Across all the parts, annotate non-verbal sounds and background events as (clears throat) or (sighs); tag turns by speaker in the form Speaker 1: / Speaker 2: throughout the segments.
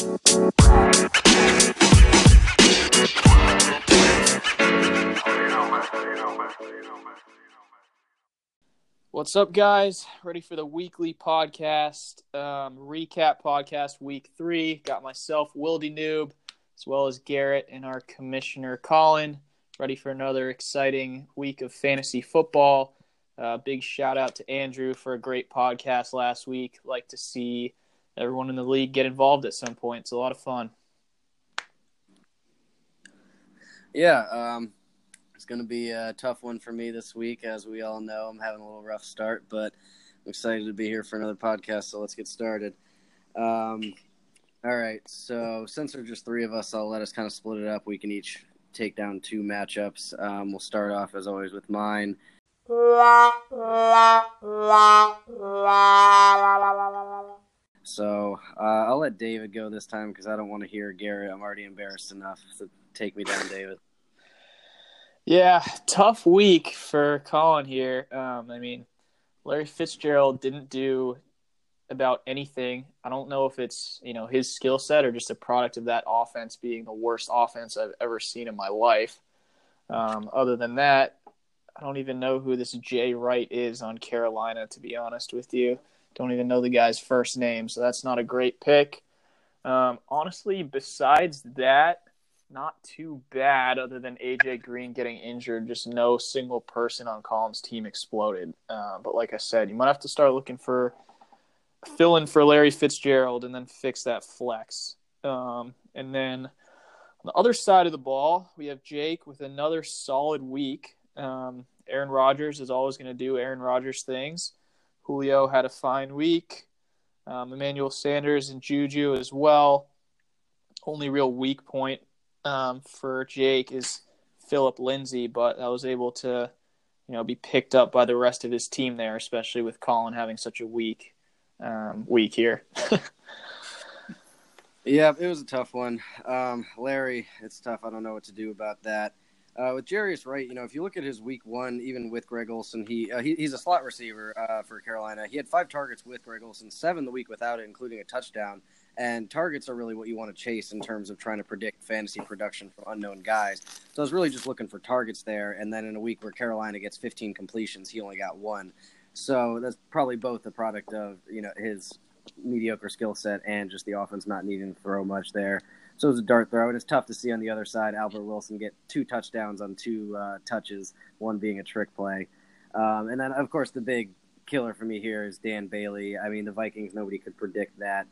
Speaker 1: What's up, guys? Ready for the weekly podcast, um, recap podcast week three. Got myself, Wildy Noob, as well as Garrett and our commissioner, Colin. Ready for another exciting week of fantasy football. Uh, big shout out to Andrew for a great podcast last week. Like to see everyone in the league get involved at some point. It's a lot of fun.
Speaker 2: Yeah, um, it's going to be a tough one for me this week. As we all know, I'm having a little rough start, but I'm excited to be here for another podcast. So let's get started. Um, all right. So since there's just three of us, I'll let us kind of split it up. We can each take down two matchups. Um, we'll start off as always with mine. So uh, I'll let David go this time because I don't want to hear Garrett. I'm already embarrassed enough. So take me down, David.
Speaker 1: Yeah, tough week for Colin here. Um, I mean, Larry Fitzgerald didn't do about anything. I don't know if it's you know his skill set or just a product of that offense being the worst offense I've ever seen in my life. Um, other than that, I don't even know who this Jay Wright is on Carolina. To be honest with you, don't even know the guy's first name, so that's not a great pick. Um, honestly, besides that, not too bad other than AJ Green getting injured. Just no single person on Colin's team exploded. Uh, but like I said, you might have to start looking for fill in for Larry Fitzgerald and then fix that flex. Um, and then on the other side of the ball, we have Jake with another solid week. Um, Aaron Rodgers is always going to do Aaron Rodgers things. Julio had a fine week. Um, Emmanuel Sanders and Juju as well. Only real weak point um, for Jake is Philip Lindsay, but I was able to, you know, be picked up by the rest of his team there, especially with Colin having such a weak um, week here. (laughs)
Speaker 2: yeah, it was a tough one. Um, Larry, it's tough. I don't know what to do about that. Uh, with Jarius Wright, you know, if you look at his week one, even with Greg Olsen, he, uh, he he's a slot receiver uh, for Carolina. He had five targets with Greg Olsen, seven the week without it, including a touchdown. And targets are really what you want to chase in terms of trying to predict fantasy production from unknown guys. So I was really just looking for targets there. And then in a week where Carolina gets 15 completions, he only got one. So that's probably both the product of you know his mediocre skill set and just the offense not needing to throw much there. So it was a dart throw, and it's tough to see on the other side Albert Wilson get two touchdowns on two uh, touches, one being a trick play. Um, and then, of course, the big killer for me here is Dan Bailey. I mean, the Vikings, nobody could predict that.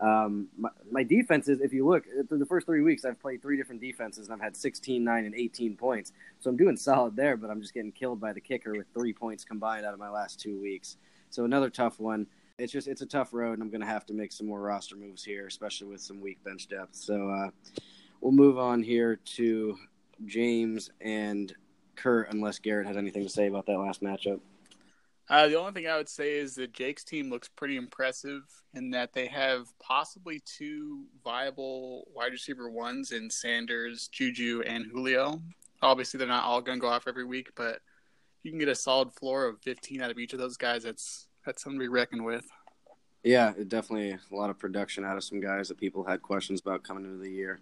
Speaker 2: Um, my, my defenses, if you look through the first three weeks, I've played three different defenses and I've had 16, 9, and 18 points. So I'm doing solid there, but I'm just getting killed by the kicker with three points combined out of my last two weeks. So another tough one. It's just it's a tough road, and I'm going to have to make some more roster moves here, especially with some weak bench depth. So uh, we'll move on here to James and Kurt, unless Garrett has anything to say about that last matchup.
Speaker 3: Uh, the only thing I would say is that Jake's team looks pretty impressive in that they have possibly two viable wide receiver ones in Sanders, Juju, and Julio. Obviously, they're not all going to go off every week, but you can get a solid floor of 15 out of each of those guys. That's that's something to be reckoned with.
Speaker 2: Yeah, definitely a lot of production out of some guys that people had questions about coming into the year.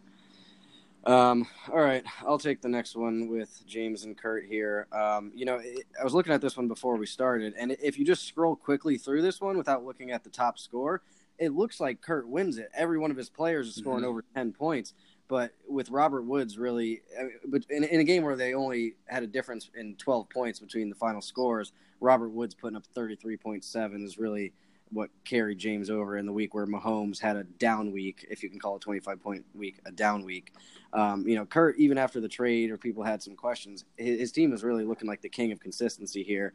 Speaker 2: Um, all right, I'll take the next one with James and Kurt here. Um, you know, it, I was looking at this one before we started, and if you just scroll quickly through this one without looking at the top score, it looks like Kurt wins it. Every one of his players is scoring mm-hmm. over 10 points. But with Robert Woods, really, but in, in, a game where they only had a difference in 12 points between the final scores, Robert Woods putting up 33.7 is really what carried James over in the week where Mahomes had a down week, if you can call a 25 point week a down week. Um, you know, Kurt, even after the trade or people had some questions, his, his, team is really looking like the king of consistency here.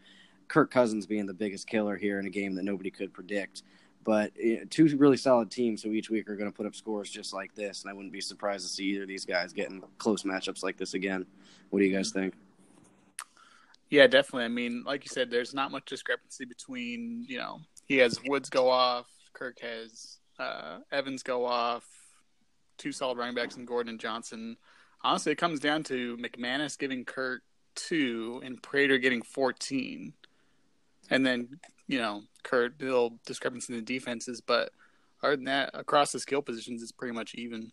Speaker 2: Kirk Cousins being the biggest killer here in a game that nobody could predict. But you two really solid teams who each week are going to put up scores just like this. And I wouldn't be surprised to see either of these guys getting close matchups like this again. What do you guys think?
Speaker 3: Yeah, definitely. I mean, like you said, there's not much discrepancy between, you know, he has Woods go off, Kirk has uh, Evans go off, two solid running backs in Gordon and Johnson. Honestly, it comes down to McManus giving Kirk two and Prater getting 14. And then you know, Kurt, little discrepancy in the defenses, but other than that, across the skill positions, it's pretty much even.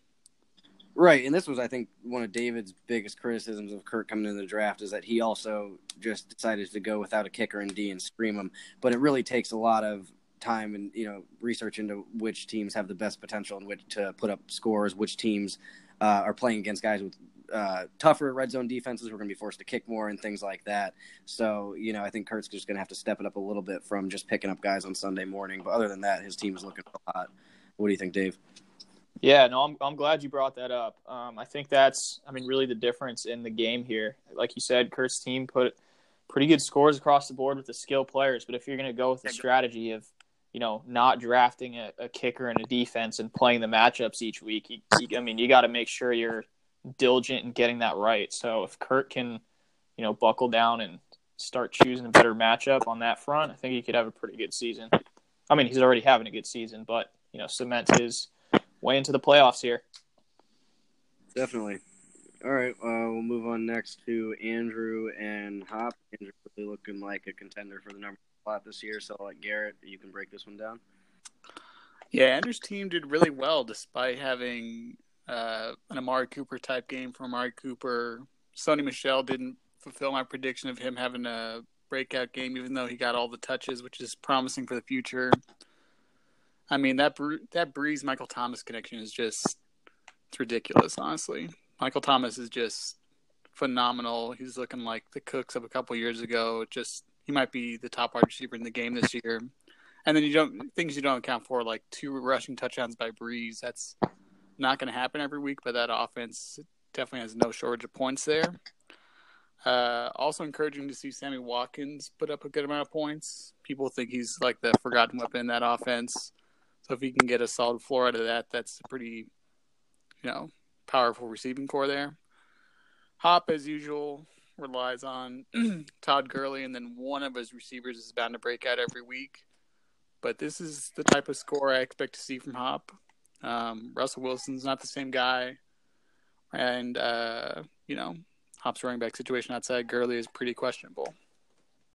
Speaker 2: Right, and this was, I think, one of David's biggest criticisms of Kurt coming in the draft is that he also just decided to go without a kicker and D and scream him. But it really takes a lot of time and you know research into which teams have the best potential and which to put up scores, which teams uh, are playing against guys with uh, tougher red zone defenses. We're going to be forced to kick more and things like that. So, you know, I think Kurt's just going to have to step it up a little bit from just picking up guys on Sunday morning. But other than that, his team is looking hot. What do you think, Dave?
Speaker 1: Yeah, no, I'm I'm glad you brought that up. Um, I think that's, I mean, really the difference in the game here. Like you said, Kurt's team put pretty good scores across the board with the skill players. But if you're going to go with the strategy of, you know, not drafting a, a kicker and a defense and playing the matchups each week, you, you, I mean, you got to make sure you're diligent in getting that right. So if Kurt can, you know, buckle down and start choosing a better matchup on that front, I think he could have a pretty good season. I mean, he's already having a good season, but you know, cement his way into the playoffs here.
Speaker 2: Definitely. All right, uh, we'll move on next to Andrew and Hop. Andrew really looking like a contender for the number spot this year. So, like Garrett, you can break this one down.
Speaker 3: Yeah, Andrew's team did really well despite having uh, an Amari Cooper type game for Amari Cooper. Sony Michel didn't fulfill my prediction of him having a breakout game, even though he got all the touches, which is promising for the future. I mean that that Brees Michael Thomas connection is just it's ridiculous, honestly. Michael Thomas is just phenomenal. He's looking like the Cooks of a couple years ago. Just he might be the top wide receiver in the game this year. And then you don't things you don't account for like two rushing touchdowns by Brees. That's not going to happen every week, but that offense definitely has no shortage of points there. Uh, also encouraging to see Sammy Watkins put up a good amount of points. People think he's like the forgotten weapon in that offense. So if he can get a solid floor out of that, that's a pretty, you know, powerful receiving core there. Hop, as usual, relies on (clears throat) Todd Gurley, and then one of his receivers is bound to break out every week. But this is the type of score I expect to see from Hop. Um, Russell Wilson's not the same guy, and uh, you know, Hop's running back situation outside Gurley is pretty questionable.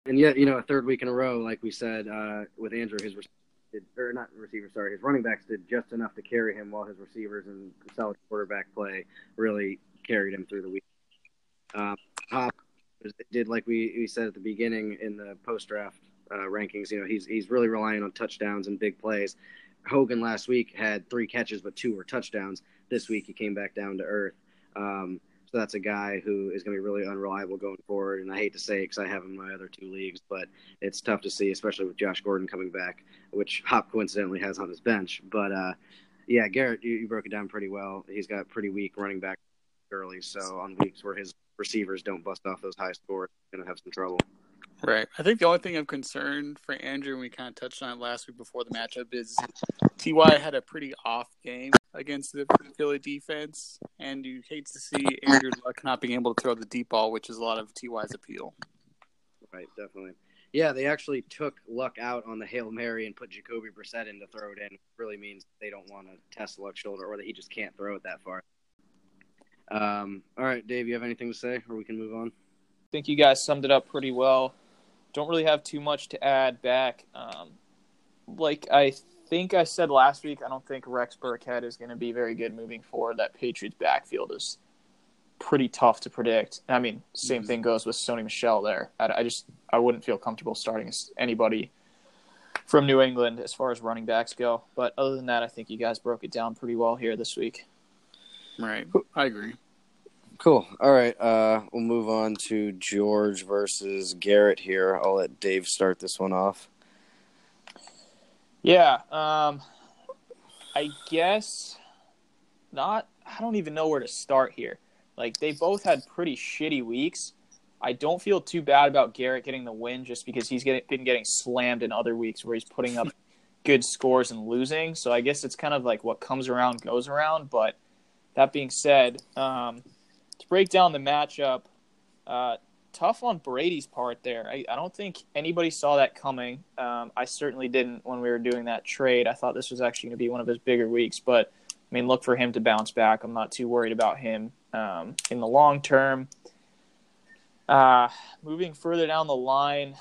Speaker 2: And yet, you know, a third week in a row, like we said uh, with Andrew, his or not receivers, sorry, his running backs did just enough to carry him, while his receivers and solid quarterback play really carried him through the week. Um, Hop did like we, we said at the beginning in the post draft uh, rankings. You know, he's he's really relying on touchdowns and big plays. Hogan last week had three catches, but two were touchdowns. This week he came back down to earth. Um, so that's a guy who is going to be really unreliable going forward. And I hate to say it because I have him in my other two leagues, but it's tough to see, especially with Josh Gordon coming back, which Hop coincidentally has on his bench. But uh, yeah, Garrett, you, you broke it down pretty well. He's got pretty weak running back early, so on weeks where his receivers don't bust off those high scores, he's going to have some trouble.
Speaker 3: Right. I think the only thing of concern for Andrew, and we kind of touched on it last week before the matchup, is Ty had a pretty off game against the Philly defense, and you hate to see Andrew Luck not being able to throw the deep ball, which is a lot of Ty's appeal.
Speaker 2: Right. Definitely. Yeah, they actually took Luck out on the Hail Mary and put Jacoby Brissett in to throw it in. It really means they don't want to test Luck's shoulder or that he just can't throw it that far. Um, all right, Dave, you have anything to say, or we can move on?
Speaker 1: I think you guys summed it up pretty well don't really have too much to add back. Um, like I think I said last week, I don't think Rex Burkhead is going to be very good moving forward. That Patriots backfield is pretty tough to predict. I mean, same mm-hmm. thing goes with Sony Michel there. I, I, just I wouldn't feel comfortable starting anybody from New England as far as running backs go. But other than that, I think you guys broke it down pretty well here this week.
Speaker 3: Right, I agree.
Speaker 2: Cool. All right. Uh, we'll move on to George versus Garrett here. I'll let Dave start this one off.
Speaker 1: Yeah. Um, I guess not. I don't even know where to start here. Like they both had pretty shitty weeks. I don't feel too bad about Garrett getting the win just because he's getting, been getting slammed in other weeks where he's putting up (laughs) good scores and losing. So I guess it's kind of like what comes around goes around. But that being said, um, to break down the matchup, uh, tough on Brady's part there. I, I, don't think anybody saw that coming. Um, I certainly didn't when we were doing that trade. I thought this was actually going to be one of his bigger weeks, but I mean, look for him to bounce back. I'm not too worried about him um, in the long term. Uh, moving further down the line,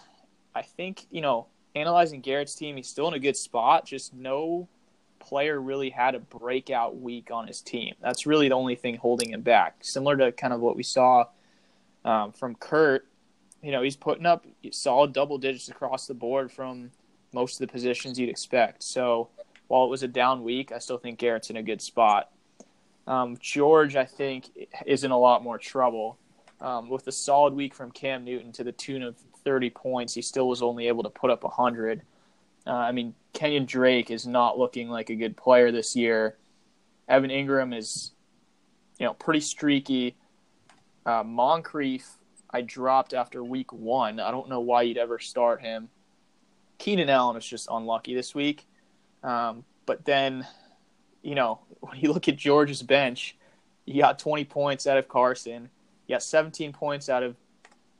Speaker 1: I think, you know, analyzing Garrett's team, he's still in a good spot. Just no player really had a breakout week on his team. That's really the only thing holding him back. Similar to kind of what we saw um, from Kurt, you know, he's putting up solid double digits across the board from most of the positions you'd expect. So while it was a down week, I still think Garrett's in a good spot. Um, George, I think, is in a lot more trouble. Um, with a solid week from Cam Newton to the tune of 30 points, he still was only able to put up 100. Uh, I mean, Kenyan Drake is not looking like a good player this year. Evan Engram is, you know, pretty streaky. Uh, Moncrief, I dropped after week one. I don't know why you'd ever start him. Keenan Allen is just unlucky this week. Um, but then, you know, (laughs) when you look at George's bench, you got 20 points out of Carson. You got 17 points out of,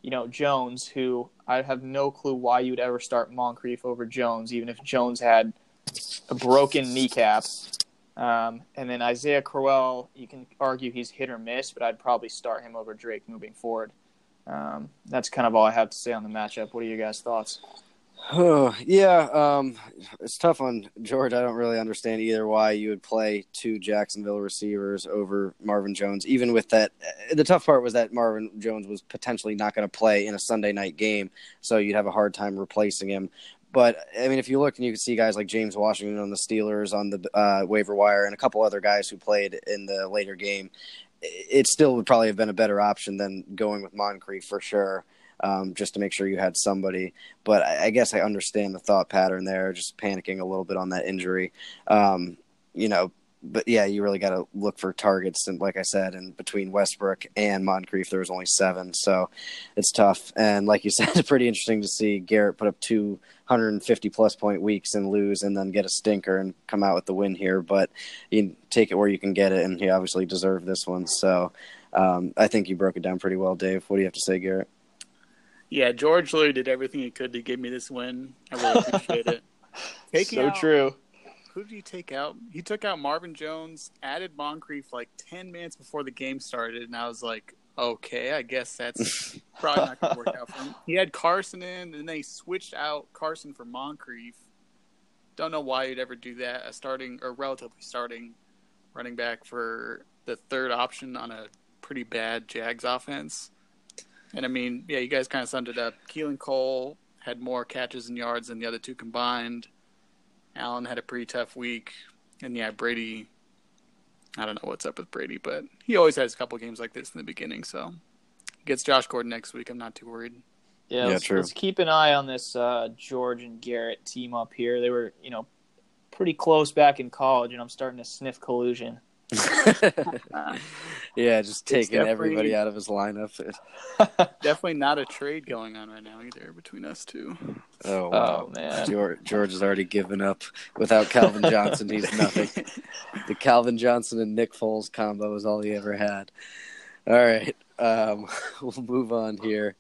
Speaker 1: you know, Jones, who I have no clue why you would ever start Moncrief over Jones, even if Jones had a broken kneecap. Um, and then Isaiah Crowell, you can argue he's hit or miss, but I'd probably start him over Drake moving forward. Um, that's kind of all I have to say on the matchup. What are your guys' thoughts?
Speaker 2: Yeah, um, it's tough on George. I don't really understand either why you would play two Jacksonville receivers over Marvin Jones. Even with that, the tough part was that Marvin Jones was potentially not going to play in a Sunday night game, so you'd have a hard time replacing him. But I mean, if you look and you can see guys like James Washington on the Steelers on the uh, waiver wire, and a couple other guys who played in the later game, it still would probably have been a better option than going with Moncrief for sure um, just to make sure you had somebody. But I, I, guess I understand the thought pattern there, just panicking a little bit on that injury. Um, you know, but yeah, you really got to look for targets. And like I said, and between Westbrook and Moncrief, there was only seven, so it's tough. And like you (laughs) said, it's pretty interesting to see Garrett put up two 150 plus point weeks and lose, and then get a stinker and come out with the win here. But you take it where you can get it, and he obviously deserved this one. So um, I think you broke it down pretty well, Dave. What do you have to say, Garrett?
Speaker 3: Yeah, George literally did everything he could to give me this win. I really appreciate it. (laughs)
Speaker 1: Taking so out, true.
Speaker 3: Who did he take out? He took out Marvin Jones, added Moncrief like ten minutes before the game started, and I was like, okay, I guess that's (laughs) probably not going to work out for him. He had Carson in, and then they switched out Carson for Moncrief. Don't know why you'd ever do that. A starting or relatively starting running back for the third option on a pretty bad Jags offense. And I mean, yeah, you guys kind of summed it up. Keelan Cole had more catches and yards than the other two combined. Allen had a pretty tough week, and yeah, Brady. I don't know what's up with Brady, but he always has a couple games like this in the beginning. So gets Josh Gordon next week. I'm not too worried.
Speaker 1: Yeah, yeah let's, true. let's keep an eye on this uh, George and Garrett team up here. They were, you know, pretty close back in college, and I'm starting to sniff collusion. (laughs)
Speaker 2: yeah, just taking everybody out of his lineup. (laughs)
Speaker 3: definitely not a trade going on right now either between us two.
Speaker 2: Oh, wow. oh man, George, George has already given up. Without Calvin Johnson, he's nothing. (laughs) the Calvin Johnson and Nick Foles combo is all he ever had. All right, um, we'll move on here.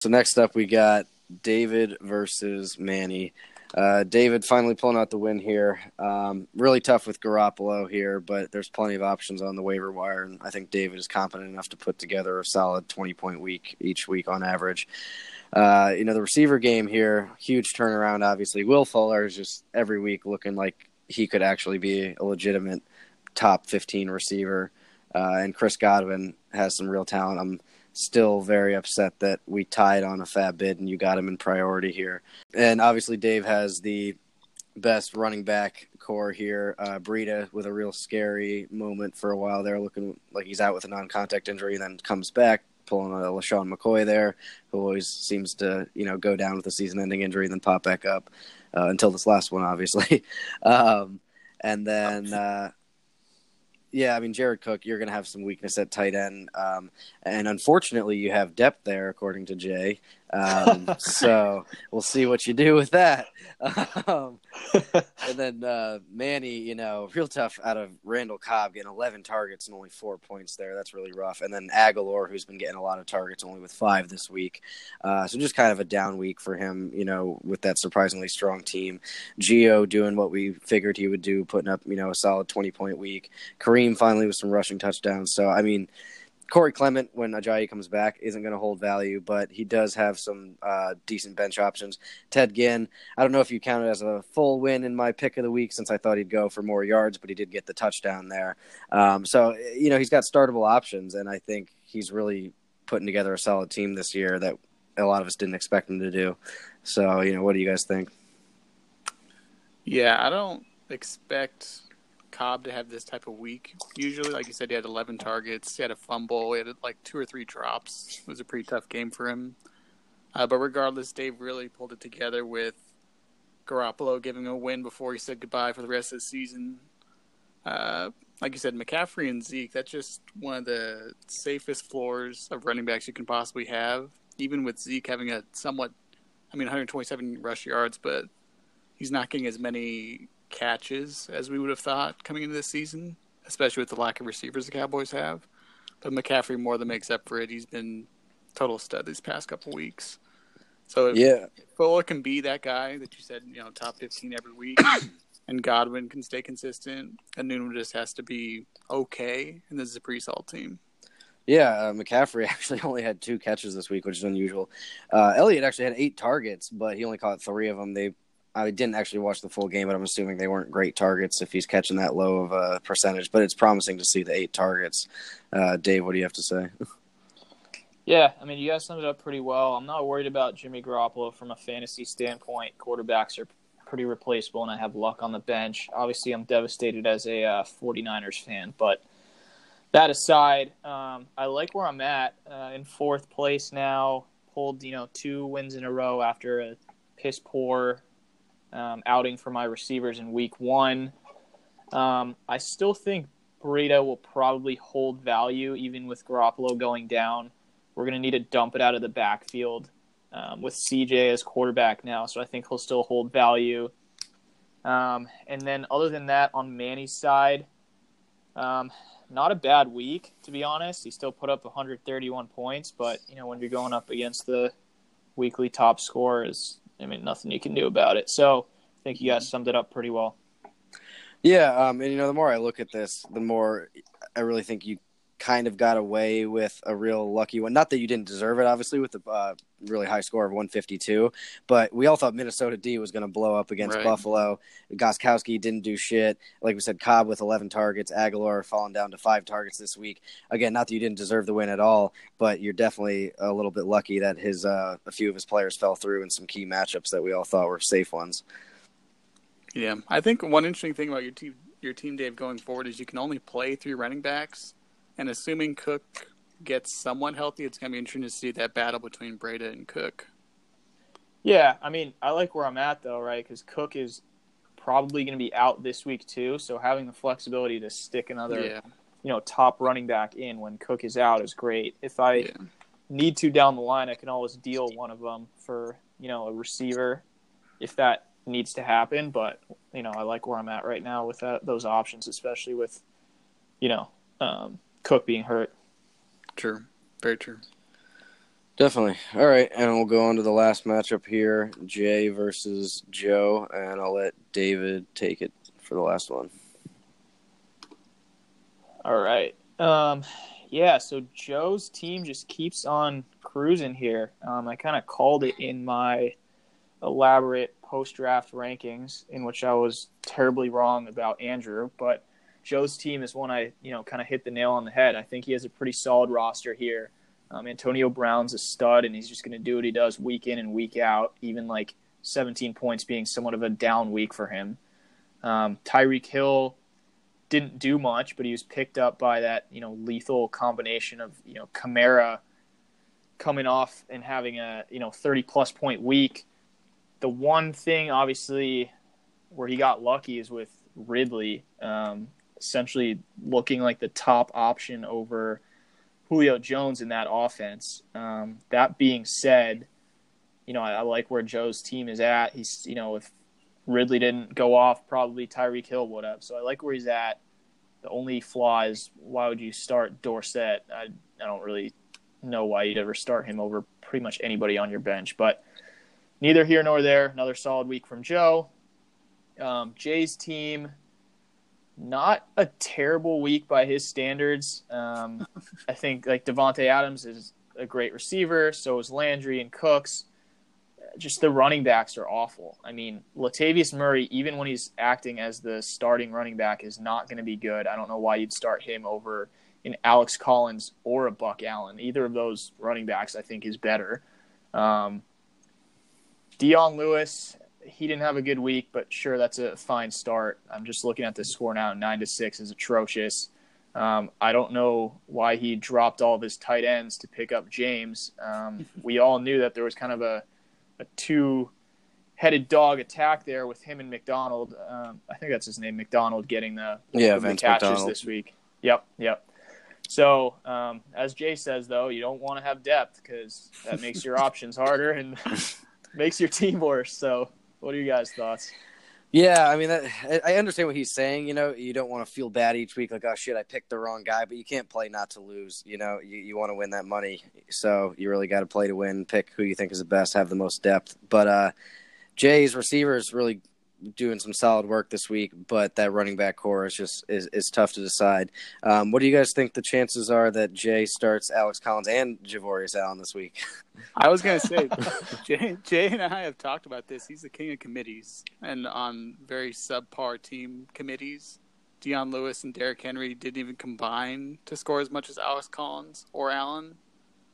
Speaker 2: So next up, we got David versus Manny. Uh, David finally pulling out the win here. Um, really tough with Garoppolo here, but there's plenty of options on the waiver wire, and I think David is competent enough to put together a solid 20 point week each week on average. Uh, you know, the receiver game here, huge turnaround, obviously. Will Fuller is just every week looking like he could actually be a legitimate top 15 receiver. Uh, and Chris Godwin has some real talent. I'm still very upset that we tied on a FAAB bid and you got him in priority here. And obviously, Dave has the best running back core here. Uh, Breida with a real scary moment for a while there, looking like he's out with a non contact injury, and then comes back. Pulling a LeSean McCoy there, who always seems to, you know, go down with a season-ending injury and then pop back up uh, until this last one, obviously. (laughs) um, and then uh, yeah, I mean Jared Cook, you're going to have some weakness at tight end, um, and unfortunately, you have depth there, according to Jay. Um, (laughs) so we'll see what you do with that. (laughs) Um, and then uh, Manny, you know, real tough out of Randall Cobb, getting 11 targets and only four points there. That's really rough. And then Agholor, who's been getting a lot of targets, only with five this week. Uh, so just kind of a down week for him, you know, with that surprisingly strong team. Geo doing what we figured he would do, putting up, you know, a solid 20 point week. Kareem finally with some rushing touchdowns. So, I mean, Corey Clement, when Ajayi comes back, isn't going to hold value, but he does have some uh, decent bench options. Ted Ginn, I don't know if you count it as a full win in my pick of the week since I thought he'd go for more yards, but he did get the touchdown there. Um, so, you know, he's got startable options, and I think he's really putting together a solid team this year that a lot of us didn't expect him to do. So, you know, what do you guys think?
Speaker 3: Yeah, I don't expect Cobb to have this type of week. Usually, like you said, he had 11 targets, he had a fumble, he had like two or three drops. It was a pretty tough game for him. Uh, but regardless, Dave really pulled it together with Garoppolo giving a win before he said goodbye for the rest of the season. Uh, like you said, McCaffrey and Zeke, that's just one of the safest floors of running backs you can possibly have. Even with Zeke having a somewhat, I mean, 127 rush yards, but he's not getting as many catches as we would have thought coming into this season, especially with the lack of receivers the Cowboys have. But McCaffrey more than makes up for it. He's been total stud these past couple weeks. So if,
Speaker 2: Yeah.
Speaker 3: if Fuller can be that guy that you said, you know, top 15 every week, (coughs) and Godwin can stay consistent, and Noonan just has to be okay, and this is a pre-salt team.
Speaker 2: Yeah, uh, McCaffrey (laughs) actually only had two catches this week, which is unusual. Uh, Elliott actually had eight targets, but he only caught three of them. They, I didn't actually watch the full game, but I'm assuming they weren't great targets if he's catching that low of a percentage. But it's promising to see the eight targets. Uh, Dave, what do you have to say?
Speaker 1: Yeah, I mean, you guys summed it up pretty well. I'm not worried about Jimmy Garoppolo from a fantasy standpoint. Quarterbacks are pretty replaceable, and I have luck on the bench. Obviously, I'm devastated as a uh, 49ers fan, but that aside, um, I like where I'm at uh, in fourth place now. Pulled you know two wins in a row after a piss poor um, outing for my receivers in week one. Um, I still think Burrito will probably hold value even with Garoppolo going down. We're going to need to dump it out of the backfield um, with CJ as quarterback now, so I think he'll still hold value. Um, and then, other than that, on Manny's side, um, not a bad week to be honest. He still put up 131 points, but you know when you're going up against the weekly top scorers, I mean nothing you can do about it. So I think you guys summed it up pretty well.
Speaker 2: Yeah, um, and you know, the more I look at this, the more I really think you kind of got away with a real lucky one. Not that you didn't deserve it, obviously, with the uh, really high score of 152, but we all thought Minnesota D was going to blow up against
Speaker 3: Right.
Speaker 2: Buffalo. Gostkowski didn't do shit. Like we said, Cobb with 11 targets, Agholor falling down to five targets this week. Again, not that you didn't deserve the win at all, but you're definitely a little bit lucky that his uh, a few of his players fell through in some key matchups that we all thought were safe ones.
Speaker 3: Yeah, I think one interesting thing about your team, your team, Dave, going forward is you can only play three running backs, and assuming Cook gets somewhat healthy, it's going to be interesting to see that battle between Breida and Cook.
Speaker 1: Yeah, I mean, I like where I'm at though, right? Because Cook is probably going to be out this week too, so having the flexibility to stick another,
Speaker 3: yeah,
Speaker 1: you know, top running back in when Cook is out is great. If I
Speaker 3: yeah,
Speaker 1: need to down the line, I can always deal one of them for you know a receiver if that needs to happen. But you know, I like where I'm at right now with that, those options, especially with you know um, Cook being hurt.
Speaker 3: True, very true.
Speaker 2: Definitely. All right, and we'll go on to the last matchup here: Jay versus Joe, and I'll let David take it for the last one.
Speaker 1: All right. Um, yeah, so Joe's team just keeps on cruising here. Um, I kind of called it in my elaborate post draft rankings, in which I was terribly wrong about Andrew, but Joe's team is one I, you know, kind of hit the nail on the head. I think he has a pretty solid roster here. Um, Antonio Brown's a stud, and he's just going to do what he does week in and week out, even like 17 points being somewhat of a down week for him. Um, Tyreek Hill didn't do much, but he was picked up by that you know lethal combination of you know Kamara coming off and having a you know 30 plus point week. The one thing obviously where he got lucky is with Ridley, um, essentially looking like the top option over Julio Jones in that offense. Um, that being said, you know I, I like where Joe's team is at. He's you know if Ridley didn't go off, probably Tyreek Hill would have. So I like where he's at. The only flaw is why would you start Dorsett? I, I don't really know why you'd ever start him over pretty much anybody on your bench. But neither here nor there. Another solid week from Joe. Um, Jay's team, not a terrible week by his standards. Um, I think like Davante Adams is a great receiver. So is Landry and Cooks. Just the running backs are awful. I mean, Latavius Murray, even when he's acting as the starting running back, is not going to be good. I don't know why you'd start him over in Alex Collins or a Buck Allen. Either of those running backs, I think, is better. Um, Dion Lewis, he didn't have a good week, but sure, that's a fine start. I'm just looking at the score now. Nine to six is atrocious. Um, I don't know why he dropped all of his tight ends to pick up James. Um, (laughs) we all knew that there was kind of a, a two headed dog attack there with him and McDonald. Um, I think that's his name, McDonald, getting the,
Speaker 2: Yeah,
Speaker 1: the
Speaker 2: Vince
Speaker 1: catches
Speaker 2: McDonald.
Speaker 1: this week. Yep, yep. So, um, as Jay says, though, you don't want to have depth because that makes your (laughs) options harder and (laughs) makes your team worse. So, what are you guys' thoughts?
Speaker 2: Yeah, I mean, that, I- understand what he's saying. You know, you don't want to feel bad each week, like, oh shit, I picked the wrong guy. But you can't play not to lose. You know, you, you want to win that money, so you really got to play to win. Pick who you think is the best, have the most depth. But uh, Jay's receivers really doing some solid work this week, but that running back core is just is, is tough to decide. Um, what do you guys think the chances are that Jay starts Alex Collins and Javorius Allen this week?
Speaker 3: I was gonna say, (laughs) Jay, Jay and I have talked about this. He's the king of committees, and on very subpar team committees, Dion Lewis and Derrick Henry didn't even combine to score as much as Alex Collins or Allen.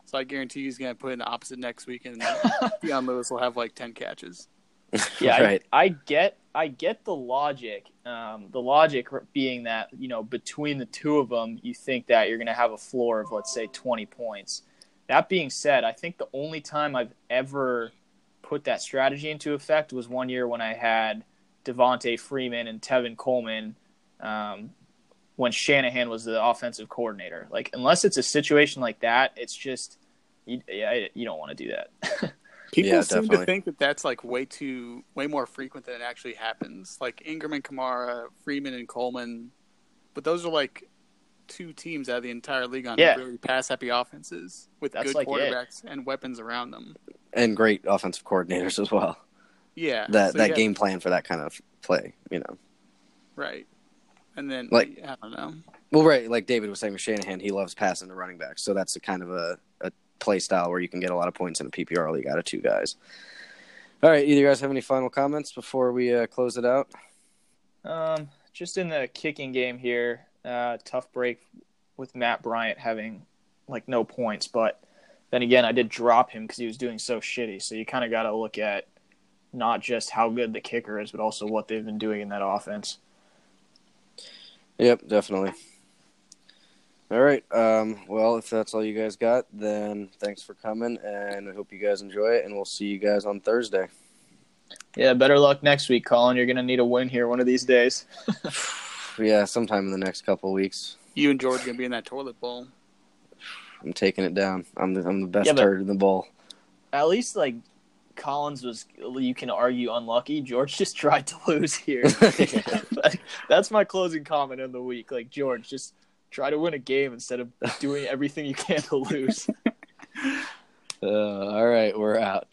Speaker 3: So I guarantee he's gonna put in the opposite next week, and (laughs) Dion Lewis will have like ten catches. (laughs)
Speaker 1: Yeah,
Speaker 2: right.
Speaker 1: I, I get I get the logic. Um, the logic being that you know between the two of them, you think that you're going to have a floor of let's say 20 points. That being said, I think the only time I've ever put that strategy into effect was one year when I had Devonta Freeman and Tevin Coleman um, when Shanahan was the offensive coordinator. Like unless it's a situation like that, it's just you, yeah, you don't want to do that. (laughs)
Speaker 3: People
Speaker 2: Yeah,
Speaker 3: seem
Speaker 2: definitely.
Speaker 3: to think that that's like way too, way more frequent than it actually happens. Like Ingram and Kamara, Freeman and Coleman, but those are like two teams out of the entire league on
Speaker 1: Yeah.
Speaker 3: really pass-happy offenses with
Speaker 1: That's
Speaker 3: good
Speaker 1: like it.
Speaker 3: quarterbacks and weapons around them.
Speaker 2: and great offensive coordinators as well.
Speaker 3: Yeah,
Speaker 2: That
Speaker 3: so
Speaker 2: that
Speaker 3: yeah,
Speaker 2: game plan for that kind of play, you know.
Speaker 3: right? And then
Speaker 2: Like-
Speaker 3: I don't know.
Speaker 2: Well, right, like David was saying with Shanahan, he loves passing to running backs, so that's a kind of a play style where you can get a lot of points in a PPR league out of two guys. All right, either you guys have any final comments before we uh, close it out?
Speaker 1: Um, just in the kicking game here, uh, tough break with Matt Bryant having like no points, but then again, I did drop him because he was doing so shitty. So you kind of got to look at not just how good the kicker is, but also what they've been doing in that offense.
Speaker 2: Yep, definitely. All right. Um, well, if that's all you guys got, then thanks for coming, and I hope you guys enjoy it, and we'll see you guys on Thursday.
Speaker 1: Yeah, better luck next week, Colin. You're gonna need a win here one of these days. (sighs) (laughs)
Speaker 2: Yeah, sometime in the next couple of weeks.
Speaker 3: You and George gonna be in that toilet bowl.
Speaker 2: I'm taking it down. I'm the, I'm the best
Speaker 1: Yeah,
Speaker 2: turd in the bowl.
Speaker 1: At least like Collins was, you can argue unlucky. George just tried to (laughs) lose here. (laughs) That's my closing comment of the week. Like George, just try to win a game instead of (laughs) doing everything you can to lose. (laughs)
Speaker 2: Uh, all right, we're out.